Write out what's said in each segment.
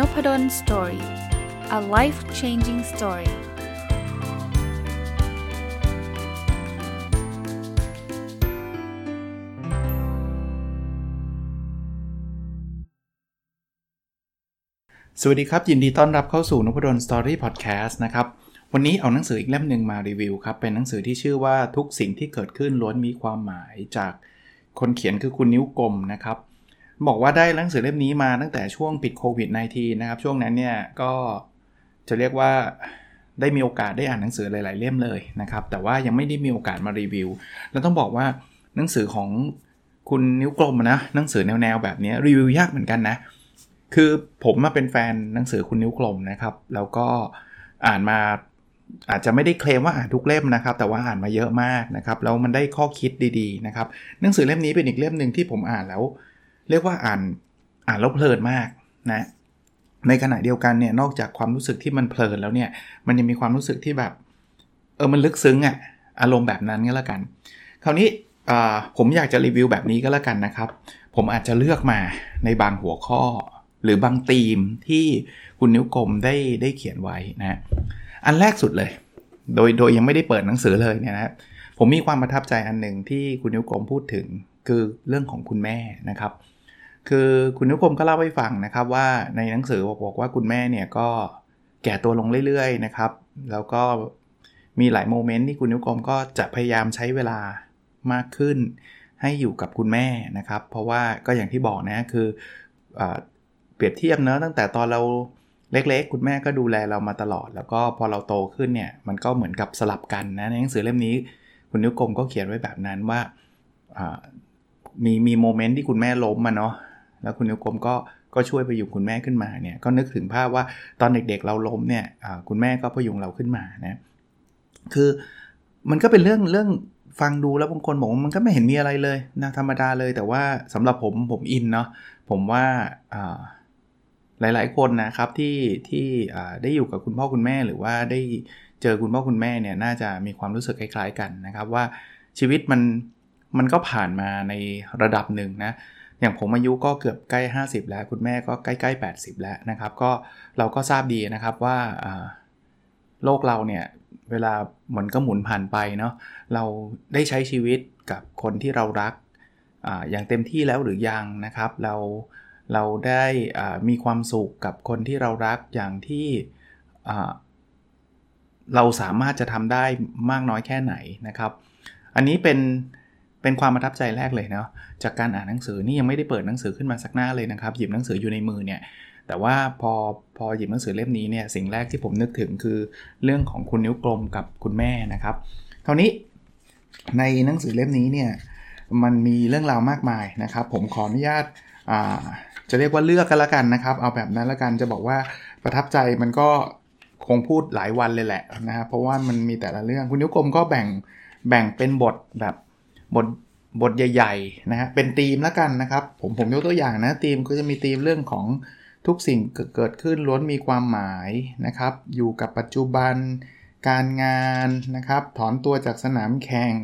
n o p a d o l story a life changing story สวัสดีครับ ยินดีต้อนรับเข้าสู่นพดล story พอดแคสต์นะครับ วันนี้เอาหนังสืออีกเล่มหนึ่งมารีวิวครับ เป็นหนังสือที่ชื่อว่าทุกสิ่งที่เกิดขึ้นล้วนมีความหมายจากคนเขียนคือคุณนิ้วกลมนะครับ บอกว่าได้หนังสือเล่มนี้มาตั้งแต่ช่วงปิดโควิด -19 นะครับ ช่วงนั้นเนี่ยก็จะเรียกว่าได้มีโอกาสได้อ่านหนังสือหลาย ๆ เล่มเลยนะครับ แต่ว่ายังไม่ได้มีโอกาสมารีวิว แล้วต้องบอกว่าหนังสือของคุณนิ้วกลมนะหนังสือแนว ๆ แบบนี้รีวิวยากเหมือนกันนะ คือผมมาเป็นแฟนหนังสือคุณนิ้วกลมนะครับ แล้วก็อ่านมาอาจจะไม่ได้เคลมว่าอ่านทุกเล่มนะครับ แต่ว่าอ่านมาเยอะมากนะครับแล้วมันได้ข้อคิดดี ๆ นะครับหนังสือเล่มนี้เป็นอีกเล่มหนึ่งที่ผมอ่านแล้ว เรียกว่าอ่านอ่านแล้วเพลินมากนะในขณะเดียวกันเนี่ยนอกจากความรู้สึกที่มันเพลินแล้วเนี่ยมันยังมีความรู้สึกที่แบบเออมันลึกซึ้งอะอารมณ์แบบนั้นก็แล้วกัน คราวนี้ผมอยากจะรีวิวแบบนี้ก็แล้วกันนะครับ ผมอาจจะเลือกมาในบางหัวข้อ หรือบางธีมที่คุณนิ้วกลมได้ได้เขียนไว้นะอันแรกสุดเลย โดยโดยยังไม่ได้เปิดหนังสือเลยเนี่ยนะผมมีความประทับใจอันหนึ่งที่คุณนิ้วกลมพูดถึงคือเรื่องของคุณแม่นะครับ คือคุณนุกรมก็เล่าให้ฟังนะครับว่าในหนังสือบอกว่าคุณแม่เนี่ยก็แก่ตัวลงเรื่อยๆนะครับ แล้วก็มีหลายโมเมนต์ที่คุณนุกรมก็จะพยายามใช้เวลามากขึ้น ให้อยู่กับคุณแม่นะครับ เพราะว่าก็อย่างที่บอกนะคืออเปรียบเทียบเนอะตั้งแต่ตอนเราเล็กๆ คุณแม่ก็ดูแลเรามาตลอด แล้วก็พอเราโตขึ้นเนี่ยมันก็เหมือนกับสลับกันนะในหนังสือเล่มนี้ คุณนิ้วกลมก็เขียนไว้แบบนั้นว่ามีมีโมเมนต์ที่คุณแม่ล้มมาเนาะ แล้วคุณนิวกรมก็ก็ช่วยพยุงคุณแม่ขึ้นมาเนี่ยก็นึกถึงภาพว่าตอนเด็กๆเราล้มเนี่ยคุณแม่ก็พยุงเราขึ้นมานะคือมันก็เป็นเรื่องเรื่องฟังดูแล้วบางคนบอกว่ามันก็ไม่เห็นมีอะไรเลยนะธรรมดาเลยแต่ว่าสำหรับผมผมอินเนาะผมว่าหลายๆคนนะครับที่ที่ได้อยู่กับคุณพ่อคุณแม่หรือว่าได้เจอคุณพ่อคุณแม่เนี่ยน่าจะมีความรู้สึกคล้าย ๆ กันนะครับว่าชีวิตมันมันก็ผ่านมาในระดับหนึ่งนะ อย่างผมอายุก็เกือบใกล้ 50 แล้ว คุณแม่ก็ใกล้ๆ 80 แล้วนะครับ ก็เราก็ทราบดีนะครับว่าโลกเราเนี่ยเวลาเหมือนก็หมุนผ่านไปเนาะเราได้ใช้ชีวิตกับคนที่เรารักออย่างเต็มที่แล้วหรือยังนะครับ เราเราได้มีความสุขกับคนที่เรารักอย่างที่เราสามารถจะทำได้มากน้อยแค่ไหนนะครับ อันนี้เป็น เป็นความประทับใจแรกเลยเนาะจากการอ่านหนังสือนี่ยังไม่ได้เปิดหนังสือขึ้นมาสักหน้าเลยนะครับ หยิบหนังสืออยู่ในมือเนี่ยแต่ว่าพอพอหยิบหนังสือเล่มนี้เนี่ยสิ่งแรกที่ผมนึกถึงคือเรื่องของคุณนิ้วกลมกับคุณแม่นะครับคราวนี้ในหนังสือเล่มนี้เนี่ยมันมีเรื่องราวมากมายนะครับ ผมขออนุญาตจะเรียกว่าเลือกกันละกันนะครับ เอาแบบนั้นละกันจะบอกว่าประทับใจมันก็คงพูดหลายวันเลยแหละนะครับเพราะว่ามันมีแต่ละเรื่องคุณนิ้วกลมก็แบ่งแบ่งเป็นบทแบบ บทบทใหญ่ๆนะฮะเป็นธีมแล้วกันนะครับ ผมผมยกตัวอย่างนะธีมก็จะมีธีมเรื่องของทุกสิ่งเกิดขึ้นล้วนมีความหมายนะครับ อยู่กับปัจจุบันการงานนะครับ ถอนตัวจากสนามแข่ง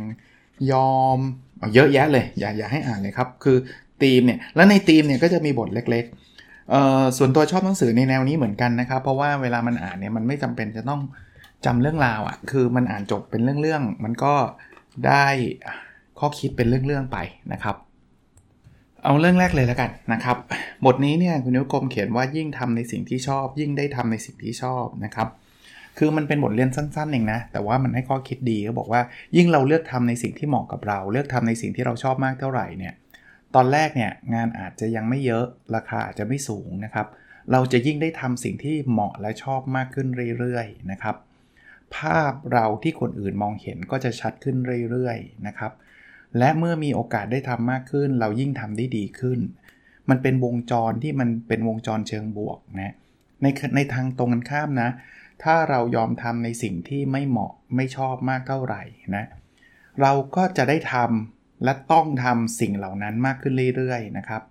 ยอมเยอะแยะเลย อย่าอย่าให้อ่านเลยครับ คือธีมเนี่ย แล้วในธีมเนี่ยก็จะมีบทเล็กๆส่วนตัวชอบหนังสือในแนวนี้เหมือนกันนะครับ เพราะว่าเวลามันอ่านเนี่ยมันไม่จำเป็นจะต้องจำเรื่องราวอะ่ะคือมันอ่านจบเป็นเรื่องๆมันก็ได้ ข้อคิดเป็นเรื่องๆไปนะครับ เอาเรื่องแรกเลยแล้วกันนะครับบทนี้เนี่ยคุณนิวกรมเขียนว่ายิ่งทำในสิ่งที่ชอบ ยิ่งได้ทำในสิ่งที่ชอบนะครับคือมันเป็นบทเรียนสั้นๆเองนะ แต่ว่ามันให้ข้อคิดดีก็บอกว่ายิ่งเราเลือกทำในสิ่งที่เหมาะกับเรา เลือกทำในสิ่งที่เราชอบมากเท่าไหร่เนี่ยตอนแรกเนี่ยงานอาจจะยังไม่เยอะราคาอาจจะไม่สูงนะครับ เราจะยิ่งได้ทำสิ่งที่เหมาะและชอบมากขึ้นเรื่อยๆนะครับ ภาพเราที่คนอื่นมองเห็นก็จะชัดขึ้นเรื่อยๆนะครับ และเมื่อมีโอกาสได้ทำมากขึ้น เรายิ่งทำได้ดีขึ้น มันเป็นวงจรที่มันเป็นวงจรเชิงบวกนะในในทางตรงกันข้ามนะ ถ้าเรายอมทำในสิ่งที่ไม่เหมาะไม่ชอบมากเท่าไหร่นะเราก็จะได้ทำและต้องทำสิ่งเหล่านั้นมากขึ้นเรื่อยๆนะครับ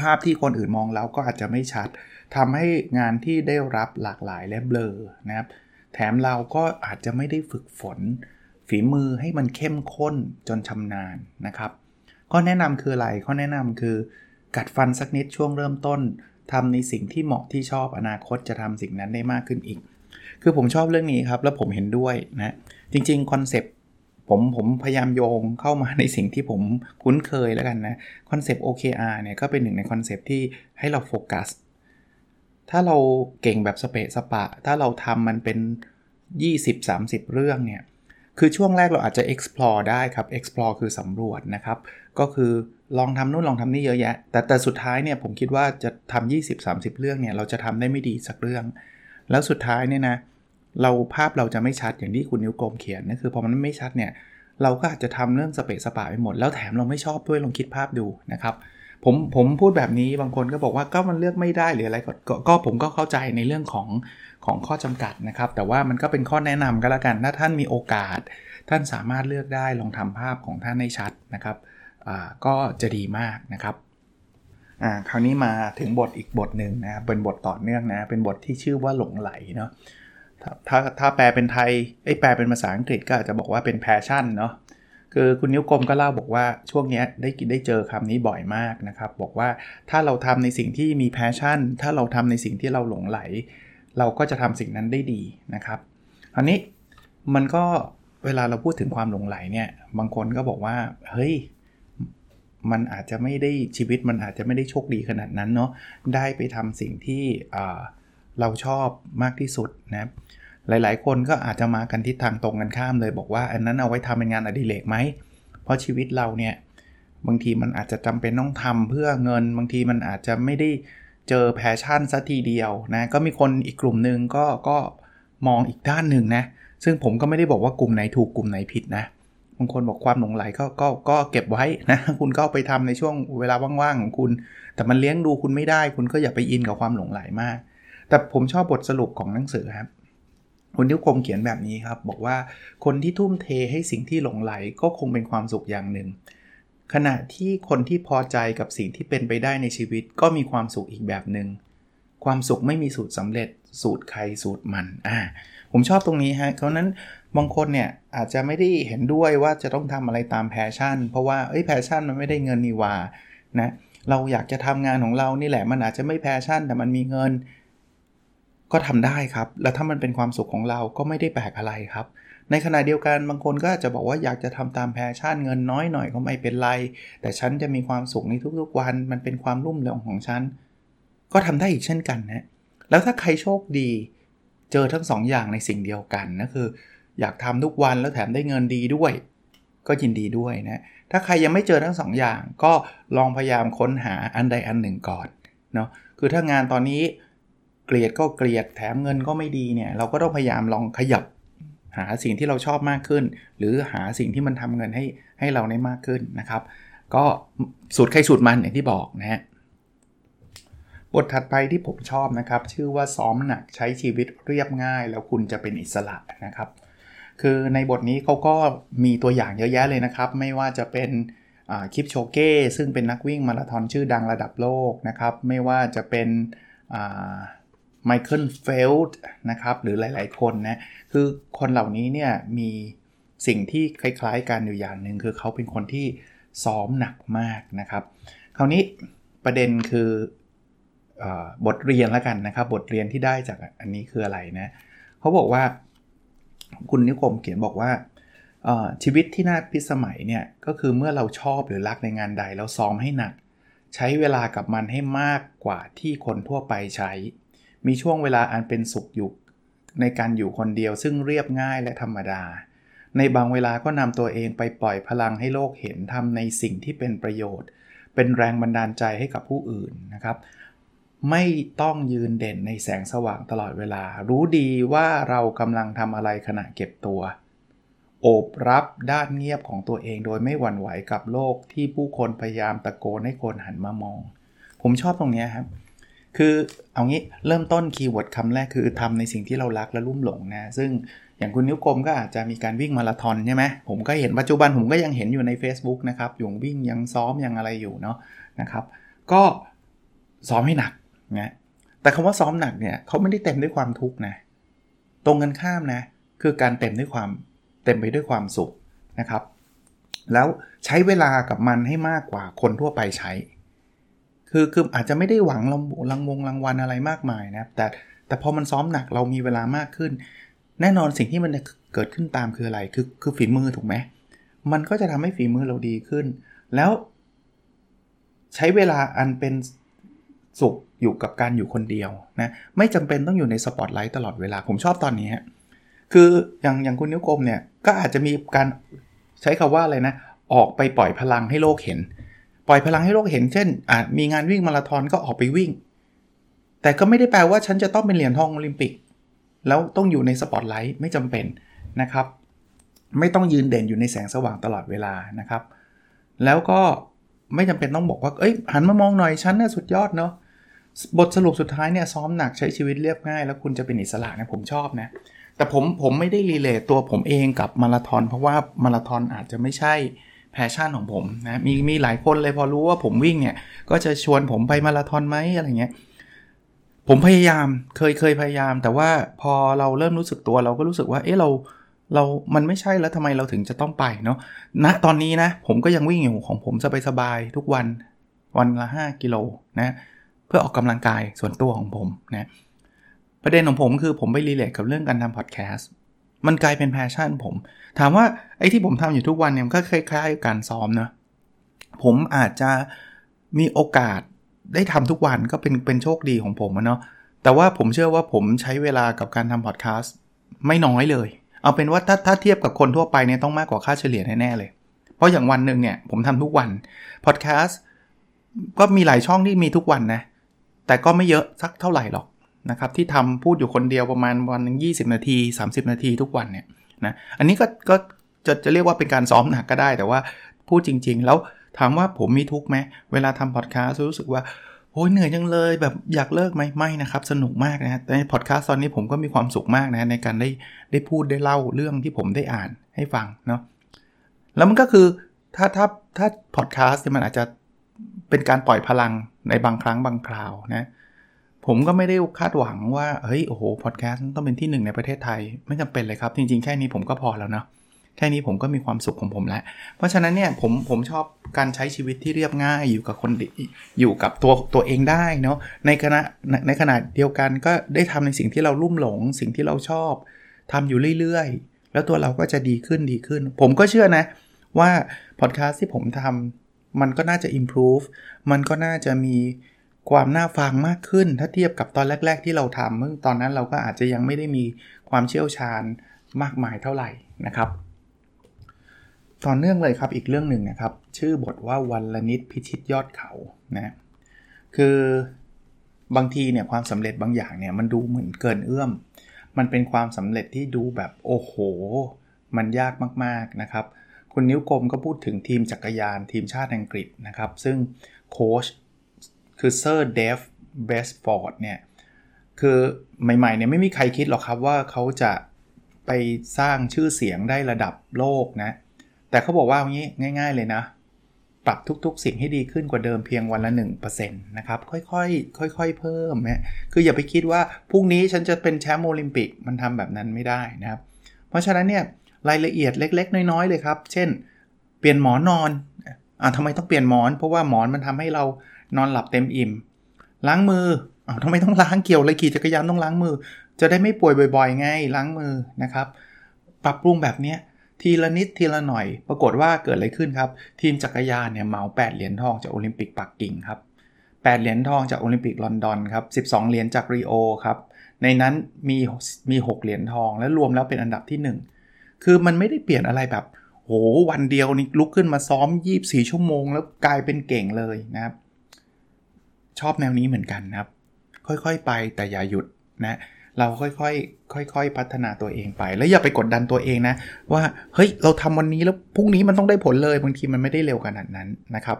ภาพที่คนอื่นมองเราก็อาจจะไม่ชัดทำให้งานที่ได้รับหลากหลายและเบลอนะครับ แถมเราก็อาจจะไม่ได้ฝึกฝน ฝีมือให้มันเข้มข้นจนชำนาญนะครับก็แนะนำคืออะไรข้อแนะนำคือ กัดฟันสักนิดช่วงเริ่มต้นทำในสิ่งที่เหมาะที่ชอบอนาคตจะทำสิ่งนั้นได้มากขึ้นอีก คือผมชอบเรื่องนี้ครับ แล้วผมเห็นด้วยนะจริงๆ concept ผมผมพยายามโยงเข้ามาในสิ่งที่ผมคุ้นเคยแล้วกันนะคอนเซปต์ OKR เนี่ยก็เป็นหนึ่งใน concept ที่ให้เราโฟกัสถ้าเราเก่งแบบสเปะสปะ ถ้าเราทำมันเป็น 20-30 เรื่องเนี่ย คือช่วงแรกเราอาจจะ explore ได้ครับ explore คือสำรวจนะครับ ก็คือลองทำนู่นลองทำนี่เยอะแยะ แต่แต่สุดท้ายเนี่ยผมคิดว่าจะทำ20-30 เรื่องเนี่ยเราจะทำได้ไม่ดีสักเรื่อง แล้วสุดท้ายเนี่ยนะเราภาพเราจะไม่ชัดอย่างที่คุณนิ้วกลมเขียนนั่นคือพอมันไม่ชัดเนี่ยเราก็อาจจะทำเรื่องสเปะสปะไปหมด แล้วแถมเราไม่ชอบด้วยลองคิดภาพดูนะครับผมผมพูดแบบนี้บางคนก็บอกว่าก็มันเลือกไม่ได้หรืออะไรกก็ผมก็เข้าใจในเรื่องของ ของข้อจำกัดนะครับ แต่ว่ามันก็เป็นข้อแนะนำก็แล้วกัน ถ้าท่านมีโอกาส ท่านสามารถเลือกได้ลองทำภาพของท่านให้ชัดนะครับก็จะดีมากนะครับคราวนี้มาถึงบทอีกบทหนึ่งนะเป็นบทต่อเนื่องนะ เป็นบทที่ชื่อว่าหลงไหลเนาะถ้าถ้าแปลเป็นไทยไอ้แปลเป็นภาษาอังกฤษก็อาจจะบอกว่าเป็นแพชชั่นเนาะคือคุณนิ้วกลมก็เล่าบอกว่าช่วงนี้ได้กินได้เจอคำนี้บ่อยมากนะครับ บอกว่าถ้าเราทำในสิ่งที่มีแพชชั่น ถ้าเราทำในสิ่งที่เราหลงไหล เราก็จะทำสิ่งนั้นได้ดีนะครับอันนี้มันก็เวลาเราพูดถึงความหลงไหลเนี่ย บางคนก็บอกว่า เฮ้ย มันอาจจะไม่ได้ชีวิตมันอาจจะไม่ได้โชคดีขนาดนั้นเนาะ ได้ไปทำสิ่งที่เราชอบมากที่สุดนะหลายๆ คนก็อาจจะมากันทิศทางตรงกันข้ามเลย บอกว่า อันนั้นเอาไว้ทำเป็นงานอดิเรกไหม เพราะชีวิตเราเนี่ย บางทีมันอาจจะจำเป็นต้องทำเพื่อเงิน บางทีมันอาจจะไม่ได้ เจอ passion สักทีเดียวนะก็มีคนอีกกลุ่มหนึ่งก็ก็มองอีกด้านหนึ่งนะซึ่งผมก็ไม่ได้บอกว่ากลุ่มไหนถูกกลุ่มไหนผิดนะบางคนบอกความหลงใหลก็ก็ก็เก็บไว้นะคุณก็ไปทำในช่วงเวลาว่างๆของคุณ แต่มันเลี้ยงดูคุณไม่ได้ คุณก็อย่าไปอินกับความหลงใหลมาก แต่ผมชอบบทสรุปของหนังสือครับคุณนิ้วกลมเขียนแบบนี้ครับ บอกว่าคนที่ทุ่มเทให้สิ่งที่หลงใหลก็คงเป็นความสุขอย่างหนึ่ง ขณะที่คนที่พอใจกับสิ่งที่เป็นไปได้ในชีวิตก็มีความสุขอีกแบบหนึง่งความสุขไม่มีสูตรสำเร็จสูตรใครสูตรมันอ่าผมชอบตรงนี้ฮะเพราะนั้นบางคนเนี่ยอาจจะไม่ได้เห็นด้วยว่าจะต้องทำอะไรตาม passion เพราะว่าเอ้ย passion มันไม่ได้เงินนี่หว่านะเราอยากจะทำงานของเรานี่แหละมันอาจจะไม่ passion แต่มันมีเงิน ก็ทำได้ครับ แล้วถ้ามันเป็นความสุขของเราก็ไม่ได้แปลกอะไรครับ ในขณะเดียวกันบางคนก็จะบอกว่าอยากจะทำตาม passion เงินน้อยหน่อยก็ไม่เป็นไร แต่ฉันจะมีความสุขในทุกๆวัน มันเป็นความรุ่งเรืองของฉัน ก็ทำได้อีกเช่นกันนะแล้วถ้าใครโชคดีเจอทั้ง2ออย่างในสิ่งเดียวกันนะคือ อยากทำทุกวันแล้วแถมได้เงินดีด้วย ก็ยินดีด้วยนะถ้าใครยังไม่เจอทั้ง2ออย่าง ก็ลองพยายามค้นหาอันใดอันหนึ่งก่อนเนาะคือถ้างานตอนนี้เกลียดก็เกลียดแถมเงินก็ไม่ดีเนี่ยเราก็ต้องพยายามลองขยับ หาสิ่งที่เราชอบมากขึ้น หรือหาสิ่งที่มันทำเงินให้ให้เราได้มากขึ้นนะครับ ก็สูตรใครสูตรมันอย่างที่บอกนะฮะบทถัดไปที่ผมชอบนะครับ ชื่อว่าซ้อมหนักใช้ชีวิตเรียบง่าย แล้วคุณจะเป็นอิสระนะครับ คือในบทนี้เขาก็มีตัวอย่างเยอะแยะเลยนะครับ ไม่ว่าจะเป็นคลิปโชเก้ซึ่งเป็นนักวิ่งมาราธอนชื่อดังระดับโลกนะครับ ไม่ว่าจะเป็น ไมเคิลเฟลด์นะครับหรือหลาย ๆ คนนะคือคนเหล่านี้เนี่ยมีสิ่งที่คล้าย ๆ กันอยู่อย่างหนึ่งคือเขาเป็นคนที่ซ้อมหนักมากนะครับ คราวนี้ประเด็นคือบทเรียนแล้วกันนะครับ บทเรียนที่ได้จากอันนี้คืออะไรนะเขาบอกว่า คุณนิคมเขียนบอกว่าชีวิตที่น่าพิสมัยเนี่ยก็คือเมื่อเราชอบหรือรักในงานใดเราซ้อมให้หนัก ใช้เวลากับมันให้มากกว่าที่คนทั่วไปใช้ มีช่วงเวลาอันเป็นสุขอยู่ในการอยู่คนเดียวซึ่งเรียบง่ายและธรรมดา ในบางเวลาก็นำตัวเองไปปล่อยพลังให้โลกเห็นทำในสิ่งที่เป็นประโยชน์ เป็นแรงบันดาลใจให้กับผู้อื่นนะครับ ไม่ต้องยืนเด่นในแสงสว่างตลอดเวลา รู้ดีว่าเรากำลังทำอะไรขณะเก็บตัว โอบรับด้านเงียบของตัวเองโดยไม่หวั่นไหวกับโลกที่ผู้คนพยายามตะโกนให้คนหันมามอง ผมชอบตรงนี้ครับ คือเอางี้เริ่มต้น keyword คำแรกคือทำในสิ่งที่เรารักและลุ่มหลงนะ ซึ่งอย่างคุณนิ้วกลมก็อาจจะมีการวิ่งมาราธอนใช่ไหมผมก็เห็นปัจจุบันผมก็ยังเห็นอยู่ใน Facebook นะครับอยู่วิ่งยังซ้อมยังอะไรอยู่เนาะนะครับก็ซ้อมให้หนักนะแต่คำว่าซ้อมหนักเนี่ยเขาไม่ได้เต็มด้วยความทุกข์นะตรงกันข้ามนะคือการเต็มด้วยความเต็มไปด้วยความสุขนะครับ แล้วใช้เวลากับมันให้มากกว่าคนทั่วไปใช้ คือคืออาจจะไม่ได้หวังรางรางวงรางวัลอะไรมากมายนะแต่แต่พอมันซ้อมหนักเรามีเวลามากขึ้น แน่นอนสิ่งที่มันเกิดขึ้นตามคืออะไร คือคือฝีมือถูกไหมมันก็จะทำให้ฝีมือเราดีขึ้น แล้ว ใช้เวลาอันเป็นสุขอยู่กับการอยู่คนเดียวนะไม่จำเป็นต้องอยู่ในสปอตไลท์ตลอดเวลาผมชอบตอนนี้ฮะคืออย่างอย่างคุณนิ้วกลมเนี่ยก็อาจจะมีการใช้คำว่าอะไรนะ ออกไปปล่อยพลังให้โลกเห็น ปล่อยพลังให้โลกเห็นเช่นอาจมีงานวิ่งมาราธอนก็ออกไปวิ่ง แต่ก็ไม่ได้แปลว่าฉันจะต้องเป็นเหรียญทองโอลิมปิก แล้วต้องอยู่ในสปอตไลท์ไม่จำเป็นนะครับ ไม่ต้องยืนเด่นอยู่ในแสงสว่างตลอดเวลานะครับ แล้วก็ไม่จำเป็นต้องบอกว่า เอ้ยหันมามองหน่อยฉันน่ะสุดยอดเนาะบทสรุปสุดท้ายเนี่ยซ้อมหนักใช้ชีวิตเรียบง่าย แล้วคุณจะเป็นอิสระนะผมชอบนะแต่ผมผมไม่ได้ relate ตัวผมเองกับมาราธอนเพราะว่ามาราธอนอาจจะไม่ใช่ passion ของผมนะมีมีหลายคนเลยพอรู้ว่าผมวิ่งเนี่ย ก็จะชวนผมไปมาราธอนไหมอะไรเงี้ยผมพยายามเคยเคยพยายาม แต่ว่าพอเราเริ่มรู้สึกตัวเราก็รู้สึกว่า เออเราเรา มันไม่ใช่แล้วทำไมเราถึงจะต้องไปเนาะณนะตอนนี้นะ ผมก็ยังวิ่งอยู่ของผมสบายๆทุกวันวันละ 5 กิโลนะเพื่อออกกำลังกายส่วนตัวของผมนะประเด็นของผมคือผมไป relate กับเรื่องการทำพอดแคสต์ มันกลายเป็น passion ผม ถามว่าไอ้ที่ผมทำอยู่ทุกวันเนี่ยก็คล้ายๆการซ้อมนะผมอาจจะมีโอกาสได้ทำทุกวันก็เป็นเป็นโชคดีของผมนะเนาะแต่ว่าผมเชื่อว่าผมใช้เวลากับการทำพอดแคสต์ไม่น้อยเลย เอาเป็นว่าถ้าถ้าเทียบกับคนทั่วไปเนี่ยต้องมากกว่าค่าเฉลี่ยแน่ๆเลย เพราะอย่างวันหนึ่งเนี่ยผมทำทุกวันพอดแคสต์ก็มีหลายช่องที่มีทุกวันนะแต่ก็ไม่เยอะสักเท่าไหร่หรอก นะครับที่ทำพูดอยู่คนเดียวประมาณวันนึง20นาที 30 นาทีทุกวันเนี่ยนะอันนี้ก็ก็จะจะเรียกว่าเป็นการซ้อมหนักก็ได้ แต่ว่าพูดจริง ๆ แล้วถามว่าผมมีทุกไหมเวลาทำพอดแคสต์รู้สึกว่าโอ้ยเหนื่อยจังเลยแบบอยากเลิกไหมไม่นะครับ สนุกมากนะแต่ในพอดแคสต์ตอนนี้ผมก็มีความสุขมากนะในการได้ได้พูดได้เล่าเรื่องที่ผมได้อ่านให้ฟังเนาะแล้วมันก็คือถ้าถ้าถ้าพอดแคสต์มันอาจจะเป็นการปล่อยพลังในบางครั้งบางคราวนะ ผมก็ไม่ได้คาดหวังว่า เฮ้ย โอ้โห พอดแคสต์ต้องเป็นที่หนึ่งในประเทศไทย ไม่จำเป็นเลยครับ จริงๆ แค่นี้ผมก็พอแล้วนะแค่นี้ผมก็มีความสุขของผมแล้ว เพราะฉะนั้นเนี่ย ผม ผมชอบการใช้ชีวิตที่เรียบง่าย อยู่กับคนอยู่กับตัว ตัวเองได้เนาะ ในขณะ ในขณะเดียวกันก็ได้ทำในสิ่งที่เราลุ่มหลง สิ่งที่เราชอบทำอยู่เรื่อยๆ แล้วตัวเราก็จะดีขึ้น ดีขึ้น ผมก็เชื่อนะ ว่าพอดแคสต์ที่ผมทำมันก็น่าจะ improve มันก็น่าจะมี ความน่าฟังมากขึ้นถ้าเทียบกับตอนแรก ๆ ที่เราทำเมื่อตอนนั้นเราก็อาจจะยังไม่ได้มีความเชี่ยวชาญมากมายเท่าไหร่นะครับ ต่อเนื่องเลยครับอีกเรื่องหนึ่งนะครับ ชื่อบทว่าวันละนิดพิชิตยอดเขานะคือบางทีเนี่ยความสำเร็จบางอย่างเนี่ยมันดูเหมือนเกินเอื้อม มันเป็นความสำเร็จที่ดูแบบโอ้โห มันยากมากๆนะครับ คุณนิ้วกลมก็พูดถึงทีมจักรยานทีมชาติอังกฤษนะครับ ซึ่งโค้ช คือเซอร์เดฟเบสฟอร์ดเนี่ย คือใหม่ๆเนี่ยไม่มีใครคิดหรอกครับว่าเขาจะไปสร้างชื่อเสียงได้ระดับโลกนะ แต่เขาบอกว่าอย่างนี้ง่าย ๆเลยนะ ปรับทุกๆสิ่งให้ดีขึ้นกว่าเดิมเพียงวันละ 1%นะครับ ค่อยๆ ค่อยๆ เพิ่มนะคืออย่าไปคิดว่าพรุ่งนี้ฉันจะเป็นแชมป์โอลิมปิกมันทำแบบนั้นไม่ได้นะครับ เพราะฉะนั้นเนี่ยรายละเอียดเล็ก ๆ น้อยๆ เลยครับ เช่น เปลี่ยนหมอนนอนอ่าทำไมต้องเปลี่ยนหมอน เพราะว่าหมอนมันทำให้เรา นอนหลับเต็มอิ่ม ล้างมืออ้าวทำไมต้องล้างเกี่ยวเลยขี่จักรยานต้องล้างมือ จะได้ไม่ป่วยบ่อยๆไงล้างมือนะครับ ปรับปรุงแบบนี้ทีละนิดทีละหน่อย ปรากฏว่าเกิดอะไรขึ้นครับ ทีมจักรยานเนี่ยเหมา 8 เหรียญทองจากโอลิมปิกปักกิ่งครับ 8 เหรียญทองจากโอลิมปิกลอนดอนครับ 12 เหรียญจากรีโอครับ ในนั้นมีมี6เหรียญทองและรวมแล้วเป็นอันดับที่ 1 คือมันไม่ได้เปลี่ยนอะไรแบบ โหวันเดียวนี่ลุกขึ้นมาซ้อม 24 ชั่วโมง แล้วกลายเป็นเก่งเลยนะครับ ชอบแนวนี้เหมือนกันนะครับ ค่อยๆไปแต่อย่าหยุดนะเราค่อยๆ ค่อย ๆ พัฒนาตัวเองไป แล้วอย่าไปกดดันตัวเองนะ ว่าเฮ้ยเราทำวันนี้แล้วพรุ่งนี้มันต้องได้ผลเลยบางทีมันไม่ได้เร็วขนาดนั้นนะครับ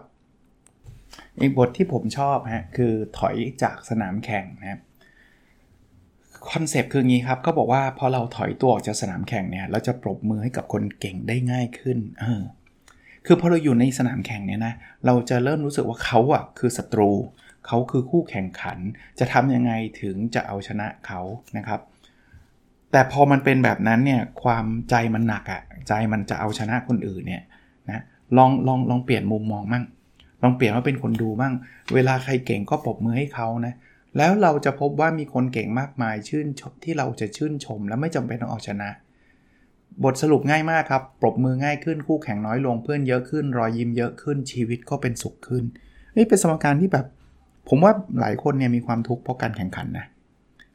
อีกบทที่ผมชอบฮะคือถอยจากสนามแข่งนะครับคอนเซปต์คืองี้ครับก็บอกว่าพอเราถอยตัวออกจากสนามแข่งเนี่ยเราจะปรบมือให้กับคนเก่งได้ง่ายขึ้นเออคือพอเราอยู่ในสนามแข่งเนี่ยนะเราจะเริ่มรู้สึกว่าเขาอะคือศัตรูเขาคือคู่แข่งขัน จะทำยังไงถึงจะเอาชนะเขานะครับ แต่พอมันเป็นแบบนั้นเนี่ยความใจมันหนักอะ่ะใจมันจะเอาชนะคนอื่นเนี่ยนะลองลองลองเปลี่ยนมุมมองมั่งลองเปลี่ยนมาเป็นคนดูบ้าง เวลาใครเก่งก็ปรบมือให้เขานะแล้วเราจะพบว่ามีคนเก่งมากมายชื่นชมที่เราจะชื่นชม แล้วไม่จำเป็นต้องเอาชนะ บทสรุปง่ายมากครับ ปรบมือง่ายขึ้นคู่แข่งน้อยลงเพื่อนเยอะขึ้น รอยยิ้มเยอะขึ้นชีวิตก็เป็นสุขขึ้น นี่เป็นสมการที่แบบ ผมว่าหลายคนเนี่ยมีความทุกข์เพราะการแข่งขันนะ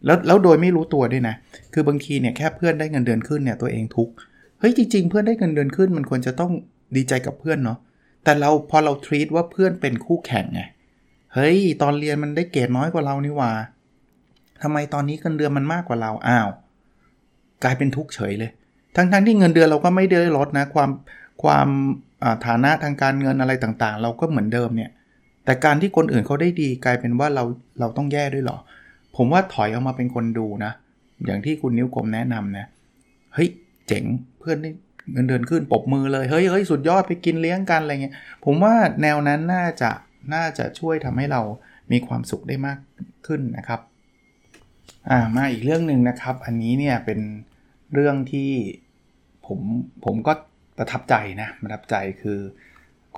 แล้วแล้วโดยไม่รู้ตัวด้วยนะ คือบางทีเนี่ยแค่เพื่อนได้เงินเดือนขึ้นเนี่ยตัวเองทุกข์เฮ้ยจริงๆ เพื่อนได้เงินเดือนขึ้นมันควรจะต้องดีใจกับเพื่อนเนาะแต่เราพอเราทรีตว่าเพื่อนเป็นคู่แข่งไงเฮ้ยตอนเรียนมันได้เกรดน้อยกว่าเรานี่ว่าทำไมตอนนี้เงินเดือนมันมากกว่าเราอ้าว กลายเป็นทุกข์เฉยเลย ทั้งๆทที่เงินเดือนเราก็ไม่ได้ลดนะ ความความฐานะทางการเงินอะไรต่างๆ เราก็เหมือนเดิมเนี่ย แต่การที่คนอื่นเขาได้ดีกลายเป็นว่าเราเราต้องแย่ด้วยหรอ ผมว่าถอยออกมาเป็นคนดูนะ อย่างที่คุณนิ้วกลมแนะนำนะเฮ้ยเจ๋งเพื่อนเงินเดือนขึ้นปบมือเลยเฮ้ยเฮ้ยสุดยอดไปกินเลี้ยงกันอะไรเงี้ยผมว่าแนวนั้นน่าจะน่าจะช่วยทำให้เรามีความสุขได้มากขึ้นนะครับอ่ามาอีกเรื่องหนึ่งนะครับ อันนี้เนี่ยเป็นเรื่องที่ผมผมก็ประทับใจนะประทับใจคือ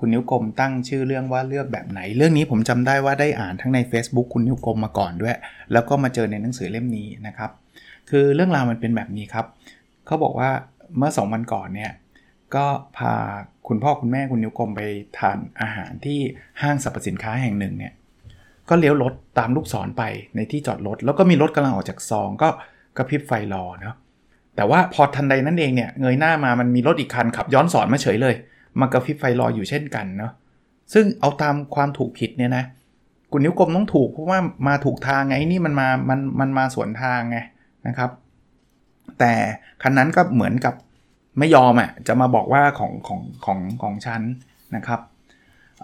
คุณนิ้วกลมตั้งชื่อเรื่องว่าเลือกแบบไหน เรื่องนี้ผมจำได้ว่าได้อ่านทั้งใน Facebook คุณนิ้วกลมมาก่อนด้วย แล้วก็มาเจอในหนังสือเล่มนี้นะครับ คือเรื่องราวมันเป็นแบบนี้ครับเขาบอกว่าเมื่อ 2 วันก่อนเนี่ยก็พาคุณพ่อคุณแม่คุณนิ้วกลมไปทานอาหารที่ห้างสรรพสินค้าแห่งหนึ่งเนี่ยก็เลี้ยวรถตามลูกศรไปในที่จอดรถแล้วก็มีรถกำลังออกจากซองก็กระพริบไฟรอเนาะแต่ว่าพอทันใดนั้นเองเนี่ยเงยหน้ามามันมีรถอีกคันขับย้อนสอนมาเฉยเลย มากระพริบไฟรออยู่เช่นกันเนาะซึ่งเอาตามความถูกผิดเนี่ยนะคุณนิ้วกลมต้องถูกเพราะว่ามาถูกทางไงนี่มันมามันมันมาสวนทางไงนะครับ แต่คันนั้นก็เหมือนกับไม่ยอมอะจะมาบอกว่าของของของของฉันนะครับ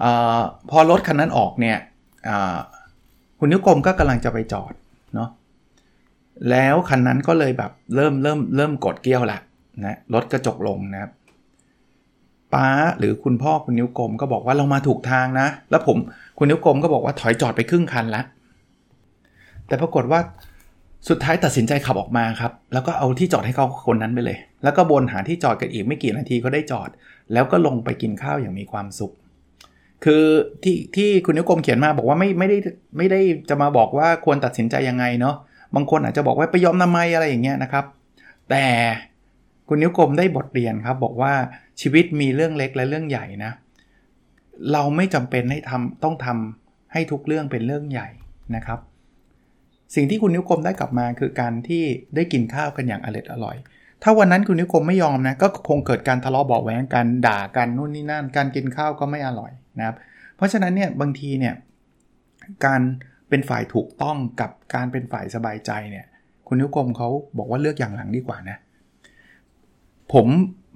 อพอรถคันนั้นออกเนี่ยคุณนิ้วกลมก็กำลังจะไปจอดเนาะแล้วคันนั้นก็เลยแบบเริ่มเริ่มเริ่มกดเกี้ยวละนะรถกระจกลงนะครับ ป้าหรือคุณพ่อคุณนิ้วกลมก็บอกว่าเรามาถูกทางนะ แล้วผมคุณนิ้วกลมก็บอกว่าถอยจอดไปครึ่งคันละแต่ปรากฏว่าสุดท้ายตัดสินใจขับออกมาครับ แล้วก็เอาที่จอดให้เขาคนนั้นไปเลย แล้วก็บนหาที่จอดกันอีกไม่กี่นาทีก็ได้จอด แล้วก็ลงไปกินข้าวอย่างมีความสุข คือที่ที่คุณนิ้วกลมเขียนมาบอกว่าไม่ไม่ได้ไม่ได้จะมาบอกว่าควรตัดสินใจยังไงเนาะบางคนอาจจะบอกว่าไปยอมทำไมอะไรอย่างเงี้ยนะครับ แต่คุณนิ้วกลมได้บทเรียนครับบอกว่า ชีวิตมีเรื่องเล็กและเรื่องใหญ่นะ เราไม่จำเป็นให้ทำต้องทำให้ทุกเรื่องเป็นเรื่องใหญ่นะครับ สิ่งที่คุณนิ้วกลมได้กลับมาคือการที่ได้กินข้าวกันอย่างอร็ดอร่อย ถ้าวันนั้นคุณนิ้วกลมไม่ยอมนะก็คงเกิดการทะเลาะเบาแหวงกันด่ากันนู่นนี่นั่น การกินข้าวก็ไม่อร่อยนะครับ เพราะฉะนั้นเนี่ยบางทีเนี่ยการเป็นฝ่ายถูกต้องกับการเป็นฝ่ายสบายใจเนี่ย คุณนิ้วกลมเขาบอกว่าเลือกอย่างหลังดีกว่านะ ผม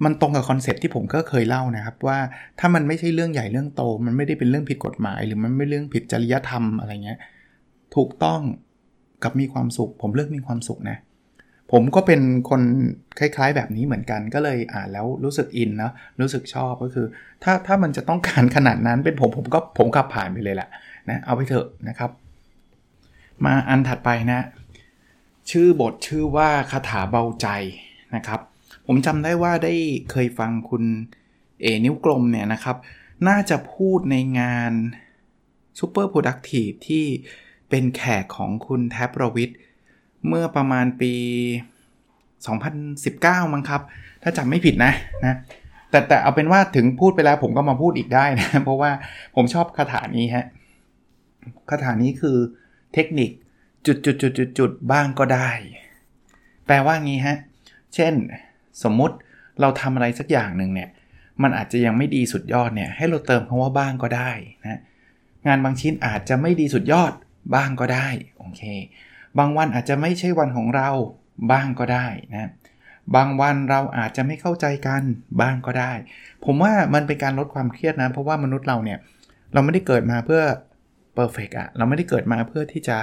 มันตรงกับ concept ที่ผมก็เคยเล่านะครับว่าถ้ามันไม่ใช่เรื่องใหญ่เรื่องโต มันไม่ได้เป็นเรื่องผิดกฎหมาย หรือมันไม่เรื่องผิดจริยธรรมอะไรเงี้ยถูกต้องกับมีความสุข ผมเลือกมีความสุขนะผมก็เป็นคนคล้ายๆแบบนี้เหมือนกันก็เลยอ่านแล้วรู้สึกอินนะรู้สึกชอบก็คือ ถ้าถ้ามันจะต้องการขนาดนั้นเป็นผมผมก็ผมขับผ่านไปเลยแหละนะเอาไปเถอะนะครับ มาอันถัดไปนะ ชื่อบทชื่อว่าคาถาเบาใจนะครับ ผมจำได้ว่าได้เคยฟังคุณเอนิ้วกลมเนี่ยนะครับ น่าจะพูดในงาน Super Productive ที่เป็นแขกของคุณแท็บรวิทเมื่อประมาณปี 2019 มั้งครับ ถ้าจำไม่ผิดนะนะแต่แต่เอาเป็นว่าถึงพูดไปแล้วผมก็มาพูดอีกได้นะ เพราะว่าผมชอบคาถานี้ฮะคาถานี้คือเทคนิคจุดจุดจุดจุดจุดบ้างก็ได้ แปลว่างี้ฮะ เช่น สมมุติเราทำอะไรสักอย่างหนึ่งเนี่ย มันอาจจะยังไม่ดีสุดยอดเนี่ย ให้เราเติมคำว่าบ้างก็ได้นะ งานบางชิ้นอาจจะไม่ดีสุดยอดบ้างก็ได้ โอเค บางวันอาจจะไม่ใช่วันของเราบ้างก็ได้นะ บางวันเราอาจจะไม่เข้าใจกันบ้างก็ได้ ผมว่ามันเป็นการลดความเครียดนะ เพราะว่ามนุษย์เราเนี่ย เราไม่ได้เกิดมาเพื่อ perfect อะเราไม่ได้เกิดมาเพื่อที่จะ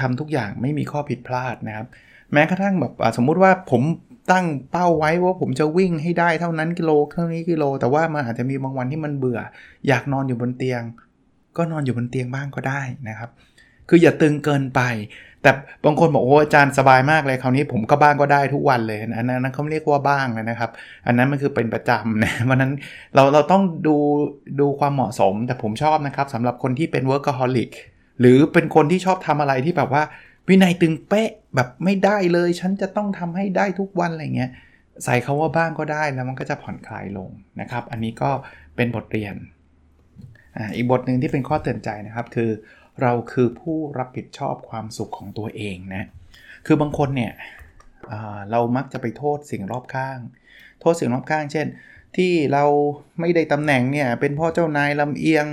ทำทุกอย่างไม่มีข้อผิดพลาดนะครับ แม้กระทั่งแบบสมมุติว่าผม ตั้งเป้าไว้ว่าผมจะวิ่งให้ได้เท่านั้นกิโลเท่านี้กิโล แต่ว่ามันอาจจะมีบางวันที่มันเบื่อ อยากนอนอยู่บนเตียง ก็นอนอยู่บนเตียงบ้างก็ได้นะครับ คืออย่าตึงเกินไป แต่บางคนบอกโอ้อาจารย์สบายมากเลยคราวนี้ผมก็บ้างก็ได้ทุกวันเลยอันนั้นเขาเรียกว่าบ้างนะครับ อันนั้นมันคือเป็นประจำนะวันนั้นเราเราต้องดูดูความเหมาะสม แต่ผมชอบนะครับสำหรับคนที่เป็น workaholic หรือเป็นคนที่ชอบทำอะไรที่แบบว่า วินัยตึงเป๊ะ แบบไม่ได้เลยฉันจะต้องทำให้ได้ทุกวันอะไรเงี้ยใส่เขาว่าบ้างก็ได้แล้วมันก็จะผ่อนคลายลงนะครับ อันนี้ก็เป็นบทเรียนออีกบทหนึ่งที่เป็นข้อเตือนใจนะครับคือ เราคือผู้รับผิดชอบความสุขของตัวเองนะคือบางคนเนี่ยเรามักจะไปโทษสิ่งรอบข้าง โทษสิ่งรอบข้าง เช่น ที่เราไม่ได้ตำแหน่งเนี่ยเป็นเพราะเจ้านายลำเอียง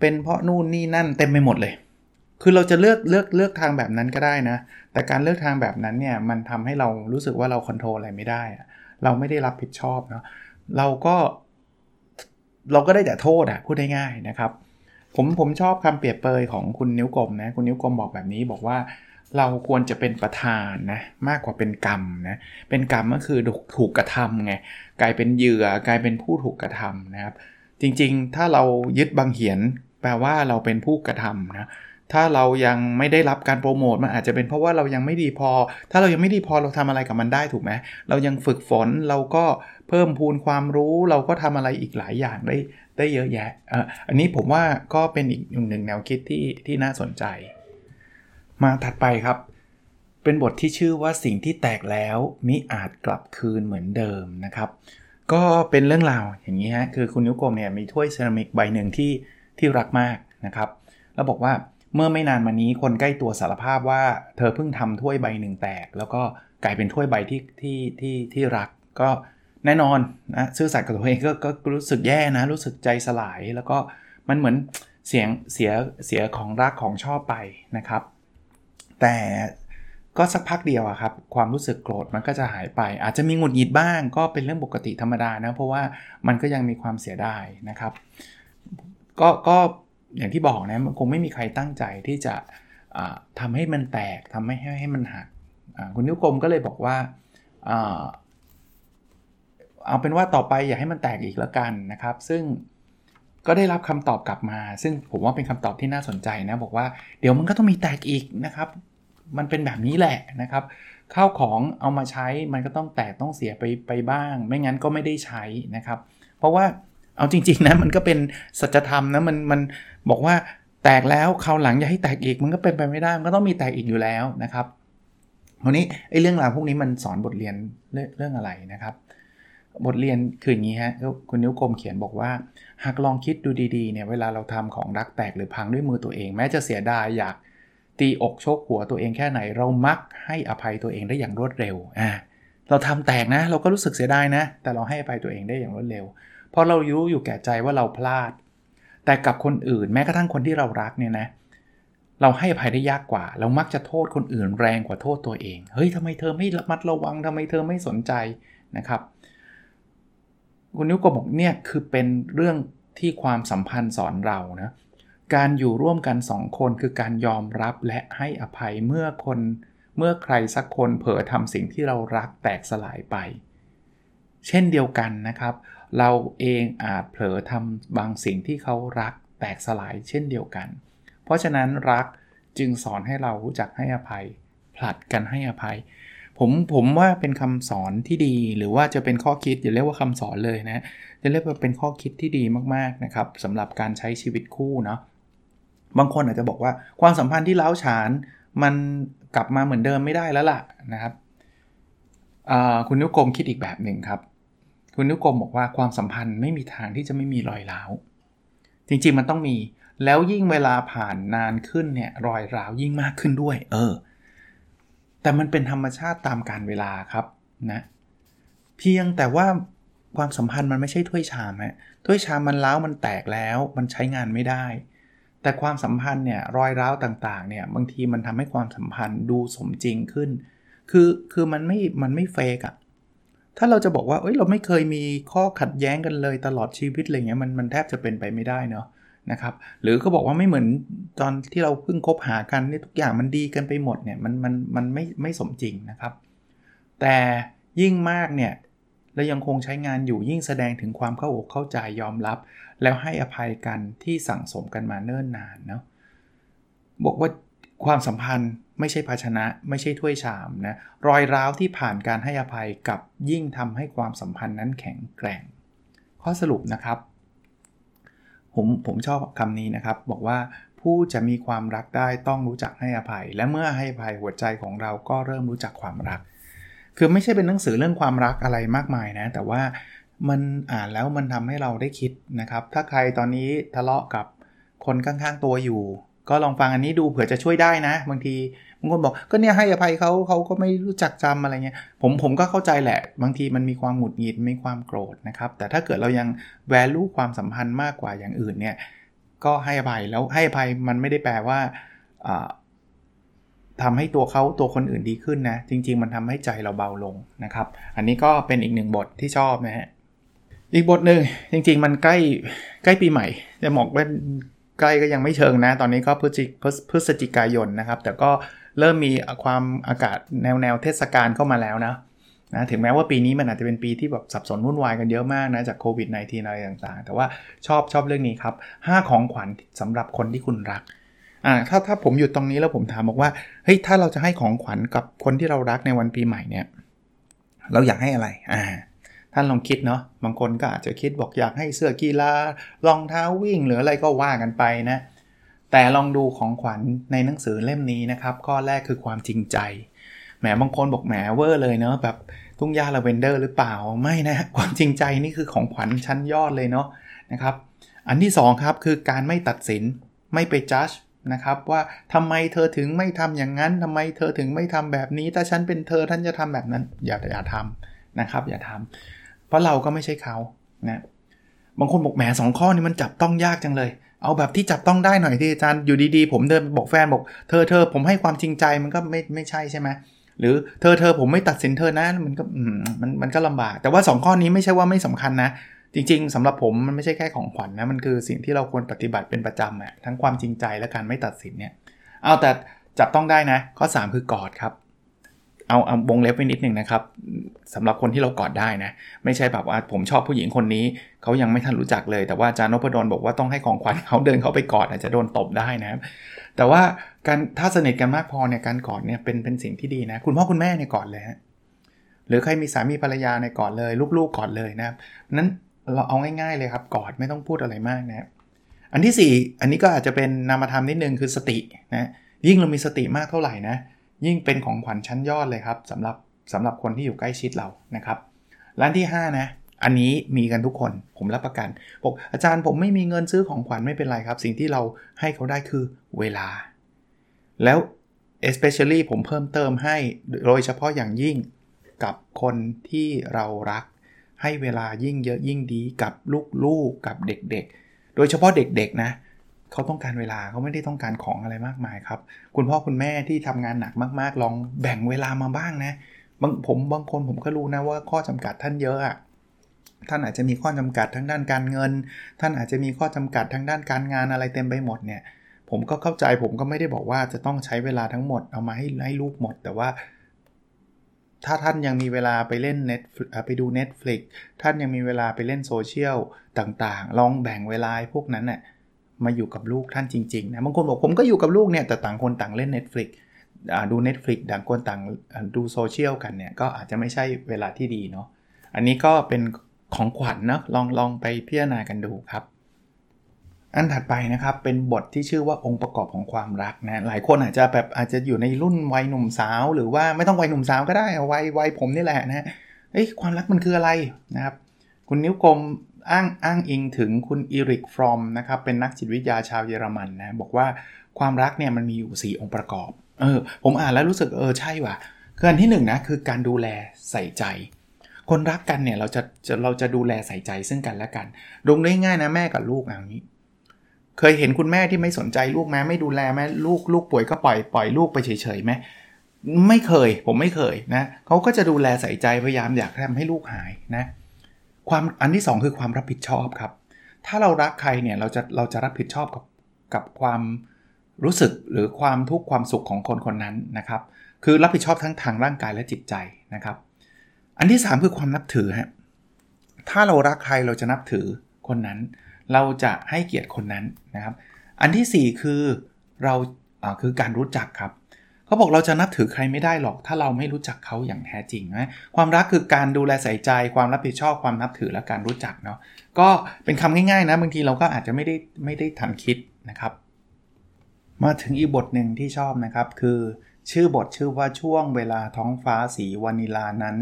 เป็นเพราะนู่นนี่นั่นเต็มไปหมดเลย คือเราจะเลือกเลือกเลือกทางแบบนั้นก็ได้นะ แต่การเลือกทางแบบนั้นเนี่ยมันทำให้เรารู้สึกว่าเราควบคุมอะไรไม่ได้ เราไม่ได้รับผิดชอบเนาะเราก็เราก็ได้แต่โทษอะพูดได้ง่ายนะครับ ผมผมชอบคำเปรียบเปยของคุณนิ้วกลมนะคุณนิ้วกลมบอกแบบนี้บอกว่าเราควรจะเป็นประธานนะมากกว่าเป็นกรรมนะเป็นกรรมก็คือถูกกระทำไงกลายเป็นเหยื่อกลายเป็นผู้ถูกกระทำนะครับ จริงๆ ถ้าเรายึดบางเหียนแปลว่าเราเป็นผู้กระทำนะ ถ้าเรายังไม่ได้รับการโปรโมทมันอาจจะเป็นเพราะว่าเรายังไม่ดีพอ ถ้าเรายังไม่ดีพอเราทำอะไรกับมันได้ถูกไหมเรายังฝึกฝนเราก็เพิ่มพูนความรู้เราก็ทำอะไรอีกหลายอย่างได้ได้เยอะแยะอันนี้ผมว่าก็เป็นอีกหนึ่งแนวคิดที่ที่น่าสนใจ มาถัดไปครับ เป็นบทที่ชื่อว่าสิ่งที่แตกแล้วมิอาจกลับคืนเหมือนเดิมนะครับ ก็เป็นเรื่องราวอย่างนี้ฮะคือคุณนิ้วกลมเนี่ยมีถ้วยเซรามิกใบหนึ่งที่ที่รักมากนะครับ แล้วบอกว่า เมื่อไม่นานมานี้คนใกล้ตัวสารภาพว่า เธอเพิ่งทำถ้วยใบหนึ่งแตก แล้วก็กลายเป็นถ้วยใบที่ที่ที่ที่รักก็แน่นอนนะซื่อสัตย์กับตัวเองก็ก็รู้สึกแย่นะ รู้สึกใจสลายแล้วก็มันเหมือนเสียงเสียเสียของรักของชอบไปนะครับ แต่ก็สักพักเดียวอะครับ ความรู้สึกโกรธมันก็จะหายไป อาจจะมีหงุดหงิดบ้าง ก็เป็นเรื่องปกติธรรมดานะ เพราะว่ามันก็ยังมีความเสียดายนะครับ ก็ก็ อย่างที่บอกนะมันคงไม่มีใครตั้งใจที่จะทำให้มันแตกทำให้ให้ให้มันหักคุณนิ้วกลมก็เลยบอกว่าเอาเป็นว่าต่อไปอย่าให้มันแตกอีกแล้วกันนะครับ ซึ่งก็ได้รับคำตอบกลับมา ซึ่งผมว่าเป็นคำตอบที่น่าสนใจนะ บอกว่าเดี๋ยวมันก็ต้องมีแตกอีกนะครับ มันเป็นแบบนี้แหละนะครับ ข้าวของเอามาใช้มันก็ต้องแตกต้องเสียไปไปบ้าง ไม่งั้นก็ไม่ได้ใช้นะครับ เพราะว่า เอาจริง ๆ นะมันก็เป็นสัจธรรมนะมันมันบอกว่าแตกแล้วคราวหลังอย่าให้แตกอีกมันก็เป็นไปไม่ได้มันก็ต้องมีแตกอีกอยู่แล้วนะครับวันนี้ไอ้เรื่องราวพวกนี้มันสอนบทเรียนเรื่องอะไรนะครับ บทเรียนคืออย่างนี้ฮะคุณนิ้วกลมเขียนบอกว่า หากลองคิดดูดีๆเนี่ยเวลาเราทำของรักแตกหรือพังด้วยมือตัวเอง แม้จะเสียดายอยากตีอกโชกหัวตัวเองแค่ไหน เรามักให้อภัยตัวเองได้อย่างรวดเร็วอ่าเราทำแตกนะ เราก็รู้สึกเสียดายนะ แต่เราให้อภัยตัวเองได้อย่างรวดเร็ว เพราะเรารู้อยู่แก่ใจว่าเราพลาด แต่กับคนอื่นแม้กระทั่งคนที่เรารักเนี่ยนะเราให้อภัยได้ยากกว่า เรามักจะโทษคนอื่นแรงกว่าโทษตัวเอง เฮ้ยทำไมเธอไม่ระมัดระวังทำไมเธอไม่สนใจนะครับ คุณนิ้วก็บอกเนี่ยคือเป็นเรื่องที่ความสัมพันธ์สอนเรานะการอยู่ร่วมกัน 2 คนคือการยอมรับและให้อภัยเมื่อคนเมื่อใครสักคนเผลอทำสิ่งที่เรารักแตกสลายไป เช่นเดียวกันนะครับ เราเองอาจเผลอทำบางสิ่งที่เขารักแตกสลายเช่นเดียวกัน เพราะฉะนั้นรักจึงสอนให้เรารู้จักให้อภัย ผลัดกันให้อภัย ผมผมว่าเป็นคำสอนที่ดีหรือว่าจะเป็นข้อคิดอย่าเรียกว่าคำสอนเลยนะจะเรียกว่าเป็นข้อคิดที่ดีมากๆนะครับสำหรับการใช้ชีวิตคู่เนาะบางคนอาจจะบอกว่าความสัมพันธ์ที่เล้าฉานมันกลับมาเหมือนเดิมไม่ได้แล้วล่ะนะครับคุณนุกรมคิดอีกแบบหนึ่งครับ คุณนุกรมบอกว่าความสัมพันธ์ไม่มีทางที่จะไม่มีรอยร้าว จริงๆมันต้องมี แล้วยิ่งเวลาผ่านนานขึ้นเนี่ยรอยร้าวยิ่งมากขึ้นด้วย เออ แต่มันเป็นธรรมชาติตามการเวลาครับนะเพียงแต่ว่าความสัมพันธ์มันไม่ใช่ถ้วยชามฮะถ้วยชามมันล้าวมันแตกแล้วมันใช้งานไม่ได้ แต่ความสัมพันธ์เนี่ยรอยร้าวต่างๆเนี่ยบางทีมันทำให้ความสัมพันธ์ดูสมจริงขึ้น คือคือมันไม่มันไม่เฟกอะ ถ้าเราจะบอกว่าเอ้ยเราไม่เคยมีข้อขัดแย้งกันเลยตลอดชีวิตอะไรเงี้ยมันมันแทบจะเป็นไปไม่ได้เนาะนะครับหรือเขาบอกว่าไม่เหมือนตอนที่เราเพิ่งคบหากันนี่ทุกอย่างมันดีกันไปหมดเนี่ยมันมันมันไม่ไม่สมจริงนะครับ แต่ยิ่งมากเนี่ยเรายังคงใช้งานอยู่ยิ่งแสดงถึงความเข้าอกเข้าใจยอมรับ แล้วให้อภัยกันที่สั่งสมกันมาเนิ่นนานเนาะบอกว่าความสัมพันธ์ ไม่ใช่ภาชนะ ไม่ใช่ถ้วยชามนะรอยร้าวที่ผ่านการให้อภัยกับยิ่งทำให้ความสัมพันธ์นั้นแข็งแกร่ง ข้อสรุปนะครับ ผมผมชอบคำนี้นะครับ บอกว่าผู้จะมีความรักได้ต้องรู้จักให้อภัย และเมื่อให้อภัยหัวใจของเราก็เริ่มรู้จักความรัก คือไม่ใช่เป็นหนังสือเรื่องความรักอะไรมากมายนะ แต่ว่ามันอ่านแล้วมันทำให้เราได้คิดนะครับ ถ้าใครตอนนี้ทะเลาะกับคนข้างๆตัวอยู่ ก็ลองฟังอันนี้ดูเผื่อจะช่วยได้นะ บางทีางคนบอกก็เนี่ยให้อภัยเขาเขาก็ไม่รู้จักจำอะไรเงี้ยผมผมก็เข้าใจแหละ บางทีมันมีความหงุดหงิดมีความโกรธนะครับ แต่ถ้าเกิดเรายัง value ความสัมพันธ์มากกว่าอย่างอื่นเนี่ยก็ให้อภัยแล้วให้อภัยมันไม่ได้แปลว่าทำให้ตัวเขาตัวคนอื่นดีขึ้นนะ จริง ๆ มันทำให้ใจเราเบาลงนะครับ อันนี้ก็เป็นอีกหนึ่งบทที่ชอบนะฮะอีกบทหนึ่งจริง ๆ มันใกล้ใกล้ปีใหม่จะบอกว่าใกล้ก็ยังไม่เชิงนะ ตอนนี้ก็พฤศจิพฤศจิกายนนะครับ แต่ก็ เริ่มมีความอากาศแนวแนวเทศกาลเข้ามาแล้วนะนะถึงแม้ว่าปีนี้มันอาจจะเป็นปีที่แบบสับสนวุ่นวายกันเยอะมากนะจากโควิด -19 อะไรต่างๆ แต่ว่าชอบชอบเรื่องนี้ครับ 5 ของขวัญสำหรับคนที่คุณรักอ่าถ้าถ้าผมหยุดตรงนี้แล้วผมถามบอกว่าเฮ้ยถ้าเราจะให้ของขวัญกับคนที่เรารักในวันปีใหม่เนี่ยเราอยากให้อะไรอ่าท่านลองคิดเนาะบางคนก็อาจจะคิดบอกอยากให้เสื้อกีฬารองเท้าวิ่งหรืออะไรก็ว่ากันไปนะ แต่ลองดูของขวัญในหนังสือเล่มนี้นะครับ ข้อแรกคือความจริงใจ แหมบางคนบอกแหมเวอร์เลยเนาะแบบทุ่งหญ้าลาเวนเดอร์หรือเปล่าไม่นะความจริงใจนี่คือของขวัญชั้นยอดเลยเนาะนะครับ อันที่2ครับคือการไม่ตัดสินไม่ไปจัดนะครับว่าทำไมเธอถึงไม่ทำอย่างนั้นทำไมเธอถึงไม่ทำแบบนี้ ถ้าฉันเป็นเธอท่านจะทำแบบนั้น อย่าอย่าทำนะครับ อย่าทำเพราะเราก็ไม่ใช่เขานะบางคนบอกแหมสองข้อนี้มันจับต้องยากจังเลย เอาแบบที่จับต้องได้หน่อยที่อาจารย์อยู่ดีๆ ผมเดินบอกแฟนบอก เธอเธอผมให้ความจริงใจมันก็ไม่ไม่ใช่ใช่ไหมหรือเธอเธอผมไม่ตัดสินเธอนะมันก็มันมันก็ลำบาก แต่ว่า 2 ข้อนี้ไม่ใช่ว่าไม่สำคัญนะ จริง ๆสำหรับผมมันไม่ใช่แค่ของขวัญนนะมันคือสิ่งที่เราควรปฏิบัติเป็นประจำอะทั้งความจริงใจและการไม่ตัดสินเนี่ยเอาแต่จับต้องได้นะ ข้อ 3 คือกอดครับ เอาเอาวงเล็บไว้นิดหนึ่งนะครับสำหรับคนที่เรากอดได้นะ ไม่ใช่แบบว่าผมชอบผู้หญิงคนนี้เขายังไม่ทันรู้จักเลย แต่ว่าอาจารย์นพดลบอกว่าต้องให้ของขวัญเขาเดินเขาไปกอดอาจจะโดนตบได้นะแต่ว่าการถ้าสนิทกันมากพอเนี่ยการกอดเนี่ยเป็นเป็นสิ่งที่ดีนะ คุณพ่อคุณแม่เนี่ยกอดเลยฮะหรือใครมีสามีภรรยาในกอดเลย ลูกๆกอดเลยนะนั้นเราเอาง่ายๆเลยครับกอดไม่ต้องพูดอะไรมากนะอันที่ 4 อันนี้ก็อาจจะเป็นนามธรรมนิดนึงคือสตินะยิ่งเรามีสติมากเท่าไหร่นะ ยิ่งเป็นของขวัญชั้นยอดเลยครับสำหรับสำหรับคนที่อยู่ใกล้ชิดเรานะครับร้านที่ 5 นะ อันนี้มีกันทุกคนผมรับประกันบอกอาจารย์ผมไม่มีเงินซื้อของขวัญไม่เป็นไรครับ สิ่งที่เราให้เขาได้คือเวลา แล้ว especially ผมเพิ่มเติมให้โดยเฉพาะอย่างยิ่งกับคนที่เรารัก ให้เวลายิ่งเยอะยิ่งดีกับลูกๆกับเด็กๆ โดยเฉพาะเด็กๆนะ เขาต้องการเวลาเขาไม่ได้ต้องการของอะไรมากมายครับ คุณพ่อคุณแม่ที่ทำงานหนักมาก ๆ ลองแบ่งเวลามาบ้างนะบางผมบางคนผมก็รู้นะว่าข้อจำกัดท่านเยอะอะท่านอาจจะมีข้อจำกัดทางด้านการเงิน ท่านอาจจะมีข้อจำกัดทางด้านการงานอะไรเต็มไปหมดเนี่ย ผมก็เข้าใจผมก็ไม่ได้บอกว่าจะต้องใช้เวลาทั้งหมดเอามาให้ให้ลูกหมด แต่ว่า ถ้าท่านยังมีเวลาไปเล่นเน็ตไปดู Netflix ท่านยังมีเวลาไปเล่นโซเชียลต่างๆ ลองแบ่งเวลาพวกนั้นน่ย มาอยู่กับลูกท่านจริงๆนะบางคนบอกผมก็อยู่กับลูกเนี่ยแต่ต่างคนต่างเล่น Netflix ดู Netflix ต่างคนต่างดูโซเชียลกันเนี่ยก็อาจจะไม่ใช่เวลาที่ดีเนาะอันนี้ก็เป็นของขวัญนนะลองลองไปพิจารณากันดูครับ อันถัดไปนะครับเป็นบทที่ชื่อว่าองค์ประกอบของความรักนะหลายคนอาจจะแบบอาจจะอยู่ในรุ่นวัยหนุ่มสาว หรือว่าไม่ต้องวัยหนุ่มสาวก็ได้วัยวัยผมนี่แหละนะเอ้ยความรักมันคืออะไรนะครับ คุณนิ้วกลม อ้างอ้างอิงถึงคุณอีริกฟรอมนะครับเป็นนักจิตวิทยาชาวเยอรมันนะบอกว่าความรักเนี่ยมันมีอยู่ 4 องค์ประกอบเออผมอ่านแล้วรู้สึกเออใช่ว่ะคืออันที่1นนะคือการดูแลใส่ใจ คนรักกันเนี่ยเราจะจะเราจะดูแลใส่ใจซึ่งกันและกันลงได้ง่ายนะแม่กับลูกอย่างนี้ เคยเห็นคุณแม่ที่ไม่สนใจลูกแม่ไม่ดูแลแม่ลูกลูกป่วยก็ปล่อยปล่อยลูกไปเฉยๆไหมไม่เคยผมไม่เคยนะเขาก็จะดูแลใส่ใจพยายามอยากทำให้ลูกหายนะ ความอันที่ 2 คือความรับผิดชอบครับ ถ้าเรารักใครเนี่ยเราจะเราจะรับผิดชอบกับกับความรู้สึกหรือความทุกข์ความสุขของคนคนนั้นนะครับ คือรับผิดชอบทั้งทางร่างกายและจิตใจนะครับ อันที่ 3 คือความนับถือฮะถ้าเรารักใครเราจะนับถือคนนั้น เราจะให้เกียรติคนนั้นนะครับ อันที่ 4 คือเราคือการรู้จักครับ เขาบอกเราจะนับถือใครไม่ได้หรอก ถ้าเราไม่รู้จักเขาอย่างแท้จริงนะความรักคือการดูแลใส่ใจความรับผิดชอบความนับถือและการรู้จักเนาะก็เป็นคำง่ายๆนะบางทีเราก็อาจจะไม่ได้ไม่ได้ทันคิดนะครับ มาถึงอีกบทหนึ่งที่ชอบนะครับคือชื่อบทชื่อว่าช่วงเวลาท้องฟ้าสีวานิลานั้น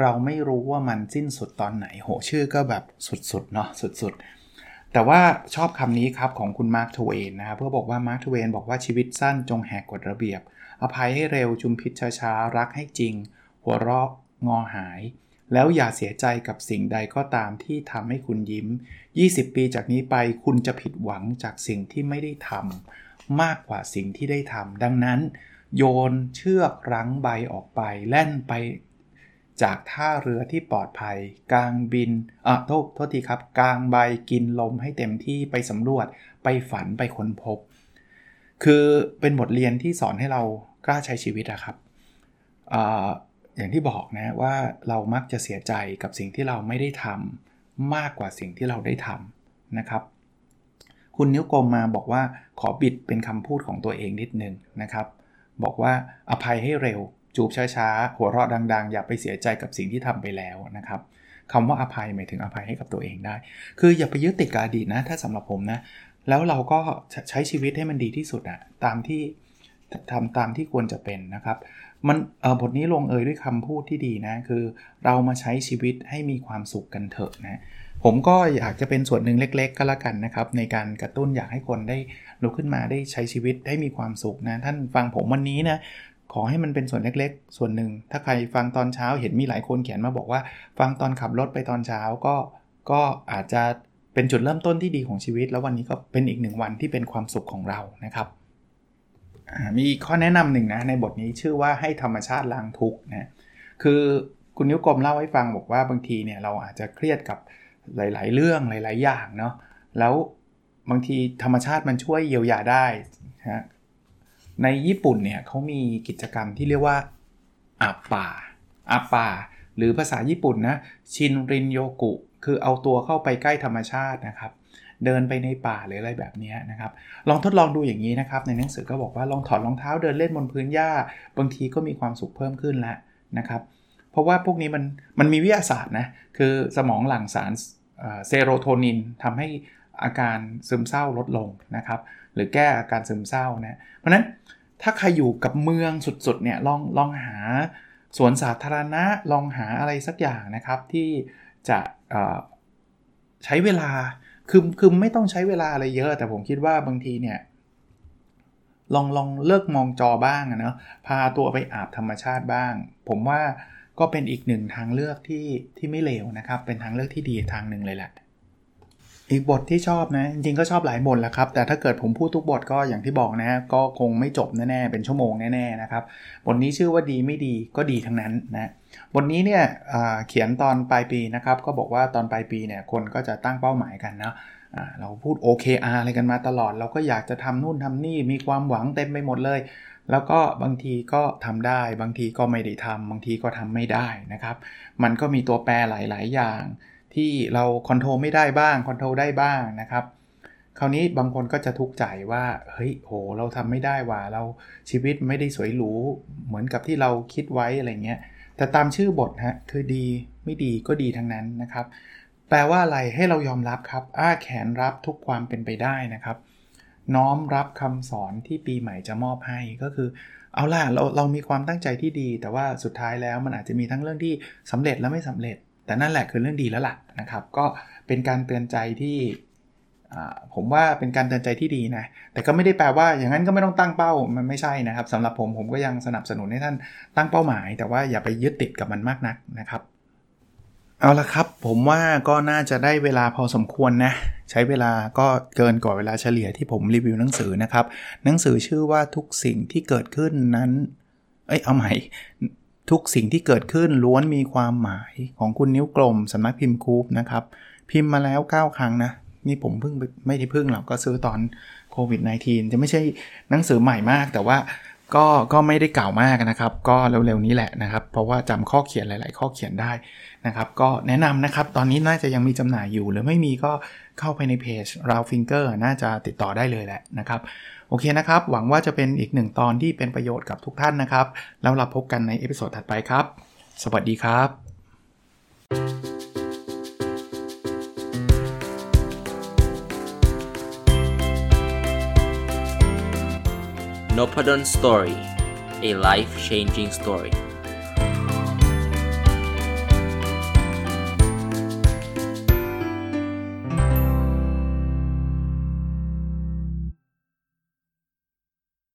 เราไม่รู้ว่ามันสิ้นสุดตอนไหน โหชื่อก็แบบสุดๆเนาะสุดๆ แต่ว่าชอบคำนี้ครับของคุณมาร์คทเวนนะครับเพื่อบอกว่ามาร์คทเวนบอกว่าชีวิตสั้นจงแหกกฎระเบียบ อภัยให้เร็วจุมพิตช้าๆรักให้จริง หัวเราะงอหาย แล้วอย่าเสียใจกับสิ่งใดก็ตามที่ทำให้คุณยิ้ม 20 ปีจากนี้ไปคุณจะผิดหวังจากสิ่งที่ไม่ได้ทำมากกว่าสิ่งที่ได้ทำดังนั้น โยนเชือกรั้งใบออกไปแล่นไปจากท่าเรือที่ปลอดภัย กลางบินอะโทษโทษทีครับ กลางใบกินลมให้เต็มที่ไปสำรวจ ไปฝันไปค้นพบ คือเป็นบทเรียนที่สอนให้เรากล้าใช้ชีวิตอะครับออย่างที่บอกนะว่าเรามักจะเสียใจกับสิ่งที่เราไม่ได้ทำมากกว่าสิ่งที่เราได้ทำนะครับ คุณนิ้วกลมมาบอกว่าขอบิดเป็นคำพูดของตัวเองนิดนึงนะครับ บอกว่าอภัยให้เร็ว จูบช้าๆ หัวเราะดัง ๆ อย่าไปเสียใจกับสิ่งที่ทำไปแล้วนะครับคำว่าอภัยหมายถึงอภัยให้กับตัวเองได้ คืออย่าไปยึดติดกับอดีตนะ ถ้าสำหรับผมนะ แล้วเราก็ใช้ชีวิตให้มันดีที่สุดอะตามที่ทำตามที่ควรจะเป็นนะครับ มันบทนี้ลงเอยด้วยคำพูดที่ดีนะ คือเรามาใช้ชีวิตให้มีความสุขกันเถอะนะ ผมก็อยากจะเป็นส่วนหนึ่งเล็ก ๆ ก็แล้วกันนะครับ ในการกระตุ้นอยากให้คนได้ลุกขึ้นมาได้ใช้ชีวิตให้มีความสุขนะ ท่านฟังผมวันนี้นะขอให้มันเป็นส่วนเล็กๆ ส่วนหนึ่ง ถ้าใครฟังตอนเช้าเห็นมีหลายคนเขียนมาบอกว่า ฟังตอนขับรถไปตอนเช้าก็ก็อาจจะ เป็นจุดเริ่มต้นที่ดีของชีวิต แล้ววันนี้ก็เป็นอีกหนึ่งวันที่เป็นความสุขของเรานะครับมีข้อแนะนำหนึ่งนะในบทนี้ชื่อว่าให้ธรรมชาติล้างทุกนะคือคุณนิ้วกลมเล่าให้ฟังบอกว่าบางทีเนี่ยเราอาจจะเครียดกับหลาย ๆ เรื่องหลาย ๆ อย่างเนาะแล้วบางทีธรรมชาติมันช่วยเยียวยาได้นะในญี่ปุ่นเนี่ยเขามีกิจกรรมที่เรียกว่าอาป่าอาป่า หรือภาษาญี่ปุ่นนะชินรินโยกุ คือเอาตัวเข้าไปใกล้ธรรมชาตินะครับ เดินไปในป่าหรืออะไรแบบนี้นะครับ ลองทดลองดูอย่างนี้นะครับ ในหนังสือก็บอกว่าลองถอดรองเท้าเดินเล่นบนพื้นหญ้า บางทีก็มีความสุขเพิ่มขึ้นแล้วนะครับ เพราะว่าพวกนี้มันมันมีวิทยาศาสตร์นะ คือสมองหลั่งสารเซโรโทนินทำให้อาการซึมเศร้าลดลงนะครับ หรือแก้อาการซึมเศร้านะ เพราะนั้นถ้าใครอยู่กับเมืองสุดๆเนี่ยลองลองหาสวนสาธารณะลองหาอะไรสักอย่างนะครับที่จะ ใช้เวลาคือคือไม่ต้องใช้เวลาอะไรเยอะ แต่ผมคิดว่าบางทีเนี่ยลองลองเลิกมองจอบ้างนะ พาตัวไปอาบธรรมชาติบ้าง ผมว่าก็เป็นอีกหนึ่งทางเลือกที่ที่ไม่เลวนะครับ เป็นทางเลือกที่ดีทางหนึ่งเลยแหละ อีกบทที่ชอบนะ จริงๆก็ชอบหลายบทแหละครับ แต่ถ้าเกิดผมพูดทุกบทก็อย่างที่บอกนะก็คงไม่จบแน่ๆ เป็นชั่วโมงแน่ๆนะครับบทนี้ชื่อว่าดีไม่ดีก็ดีทั้งนั้นนะบทนี้เนี่ยเขียนตอนปลายปีนะครับ ก็บอกว่าตอนปลายปีเนี่ยคนก็จะตั้งเป้าหมายกันนะเราพูด OKR อะไรกันมาตลอด เราก็อยากจะทำนู่นทำนี่มีความหวังเต็มไปหมดเลย แล้วก็บางทีก็ทำได้ บางทีก็ไม่ได้ทำบางทีก็ทำไม่ได้นะครับ มันก็มีตัวแปรหลาย ๆ อย่าง ที่เรา control ไม่ได้บ้าง control ได้บ้างนะครับ คราวนี้บางคนก็จะทุกข์ใจว่าเฮ้ยโห เราทำไม่ได้ว่าเราชีวิตไม่ได้สวยหรูเหมือนกับที่เราคิดไว้อะไรเงี้ยแต่ตามชื่อบทฮะคือดีไม่ดีก็ดีทั้งนั้นนะครับ แปลว่าอะไรให้เรายอมรับครับ อ้าแขนรับทุกความเป็นไปได้นะครับ น้อมรับคำสอนที่ปีใหม่จะมอบให้ก็คือ เอาล่ะเราเรามีความตั้งใจที่ดี แต่ว่าสุดท้ายแล้วมันอาจจะมีทั้งเรื่องที่สำเร็จและไม่สำเร็จ แต่นั่นแหละคือเรื่องดีแล้วล่ะนะครับ ก็เป็นการเตือนใจที่ผมว่าเป็นการเตือนใจที่ดีนะ แต่ก็ไม่ได้แปลว่าอย่างนั้นก็ไม่ต้องตั้งเป้า มันไม่ใช่นะครับสำหรับผมผมก็ยังสนับสนุนให้ท่านตั้งเป้าหมาย แต่ว่าอย่าไปยึดติดกับมันมากนักนะครับ เอาละครับ ผมว่าก็น่าจะได้เวลาพอสมควรนะ ใช้เวลาก็เกินกว่าเวลาเฉลี่ยที่ผมรีวิวหนังสือนะครับ หนังสือชื่อว่าทุกสิ่งที่เกิดขึ้นนั้น เอ้ยเอาใหม่ ทุกสิ่งที่เกิดขึ้นล้วนมีความหมายของคุณนิ้วกลมสำนักพิมพ์คูปนะครับ พิมพ์มาแล้ว 9 ครั้งนะ นี่ผมเพิ่งไม่ได้เพิ่งหรอกก็ซื้อตอนโควิด -19 จะไม่ใช่หนังสือใหม่มาก แต่ว่าก็ก็ไม่ได้เก่ามากนะครับ ก็เร็วๆนี้แหละนะครับ เพราะว่าจำข้อเขียนหลาย ๆ ข้อเขียนได้นะครับ ก็แนะนำนะครับ ตอนนี้น่าจะยังมีจำหน่ายอยู่ หรือไม่มีก็เข้าไปในเพจ r a l Finger น่าจะติดต่อได้เลยแหละนะครับ โอเคนะครับ หวังว่าจะเป็นอีกหนึ่งตอนที่เป็นประโยชน์กับทุกท่านนะครับ แล้วเราพบกันใน episode ถัดไปครับ สวัสดีครับ n o p a d o n Story a life changing story